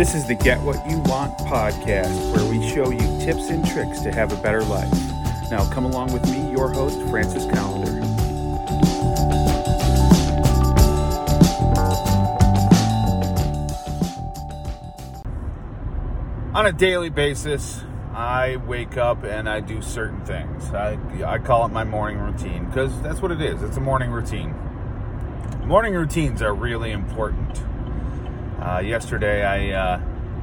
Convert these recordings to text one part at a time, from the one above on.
This is the Get What You Want podcast, where we show you tips and tricks to have a better life. Now, come along with me, your host, Francis Callender. On a daily basis, I wake up and I do certain things. I, I call it my morning routine because that's what it is. It's a morning routine. Morning routines are really important. Uh, yesterday, I, uh,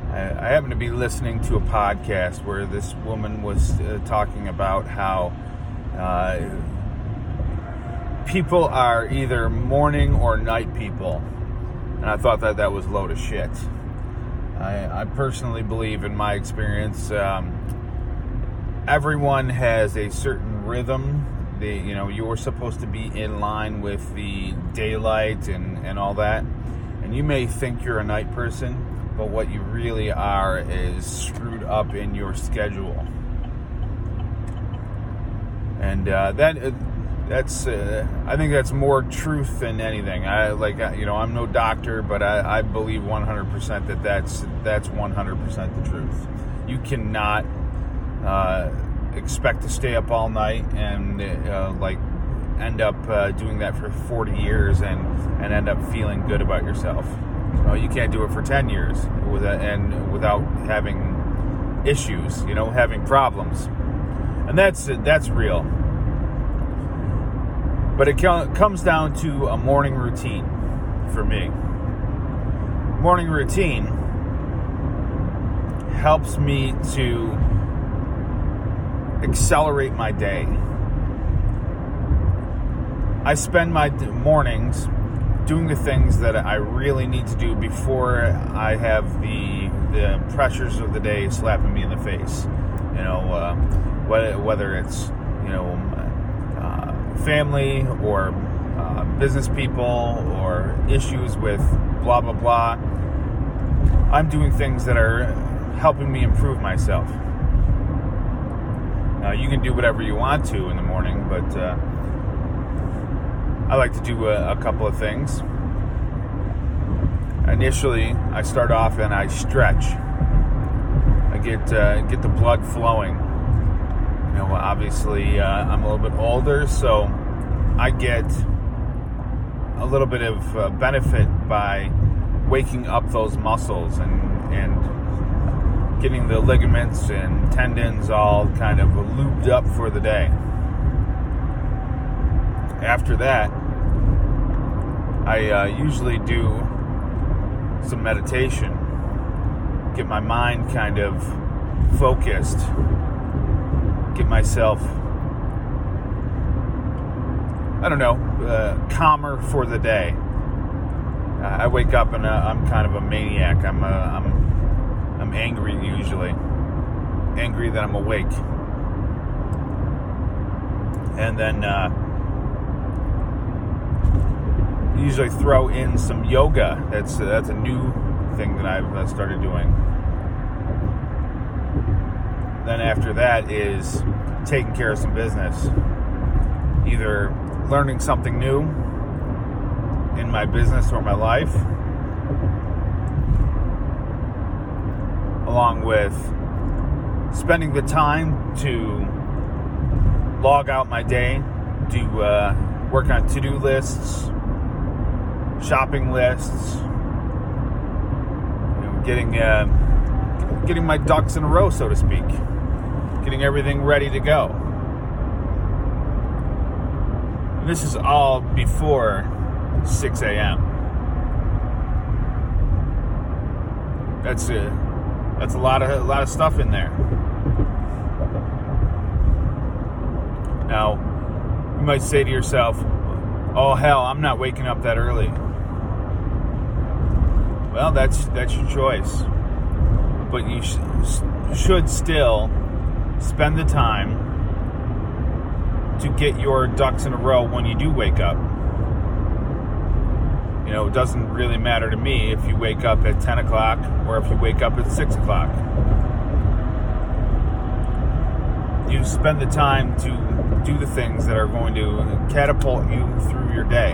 I, I happened to be listening to a podcast where this woman was uh, talking about how uh, people are either morning or night people, and I thought that that was load of shit. I, I personally believe, in my experience, um, everyone has a certain rhythm. The, you know, you're supposed to be in line with the daylight and, and all that. And you may think you're a night person, but what you really are is screwed up in your schedule. And uh, that that's uh, I think that's more truth than anything. I like you know I'm no doctor, but I, I believe 100% that that's that's 100% the truth. You cannot uh, expect to stay up all night and uh, like end up uh, doing that for 40 years and and end up feeling good about yourself. you can't do it for 10 years with a, and without having issues, you know, having problems, and that's that's real but it comes down to a morning routine for me. Morning routine helps me to accelerate my day. I spend my mornings doing the things that I really need to do before I have the the pressures of the day slapping me in the face. You know, uh, whether, whether it's you know family or uh, business people or issues with blah, blah, blah. I'm doing things that are helping me improve myself. Now, you can do whatever you want to in the morning, but uh, I like to do a, a couple of things. Initially, I start off and I stretch. I get uh, get the blood flowing You know, obviously, uh, I'm a little bit older, so I get a little bit of uh, benefit by waking up those muscles and and getting the ligaments and tendons all kind of looped up for the day. After that, I uh, usually do some meditation, get my mind kind of focused get myself, I don't know, uh, calmer for the day. Uh, I wake up and uh, I'm kind of a maniac. I'm, uh, I'm, I'm angry usually, angry that I'm awake, and then uh, usually throw in some yoga. That's that's a new thing that I've started doing then after that is taking care of some business. Either learning something new in my business or my life, along with spending the time to log out my day, to uh, work on to do lists, shopping lists, you know, getting, uh, getting my ducks in a row, so to speak getting everything ready to go. And this is all before 6 a.m. That's a that's a lot of a lot of stuff in there. Now, you might say to yourself, "Oh hell, I'm not waking up that early." Well, that's that's your choice, but you sh- should still spend the time to get your ducks in a row when you do wake up. You know, it doesn't really matter to me if you wake up at 10 o'clock or if you wake up at 6 o'clock. You spend the time to do the things that are going to catapult you through your day.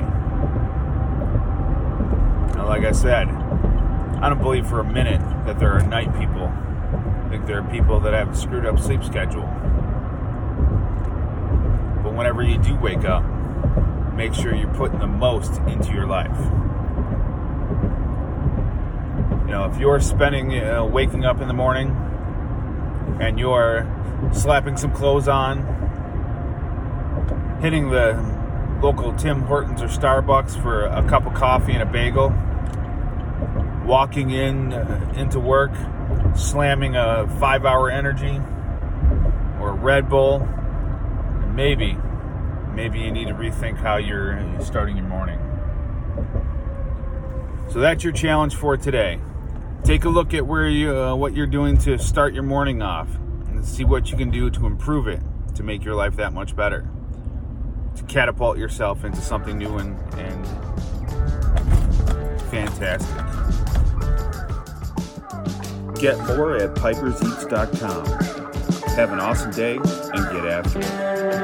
Now, like I said, I don't believe for a minute that there are night people. I think there are people that have a screwed up sleep schedule. But whenever you do wake up, make sure you're putting the most into your life. You know, if you're spending, uh, waking up in the morning and you're slapping some clothes on, hitting the local Tim Hortons or Starbucks for a cup of coffee and a bagel, walking in uh, into work, slamming a five hour energy or Red Bull, maybe, maybe you need to rethink how you're starting your morning. So that's your challenge for today. Take a look at where you, uh, what you're doing to start your morning off, and see what you can do to improve it to make your life that much better, catapult yourself into something new and, and fantastic. Get more at piperseats.com. Have an awesome day and get after it.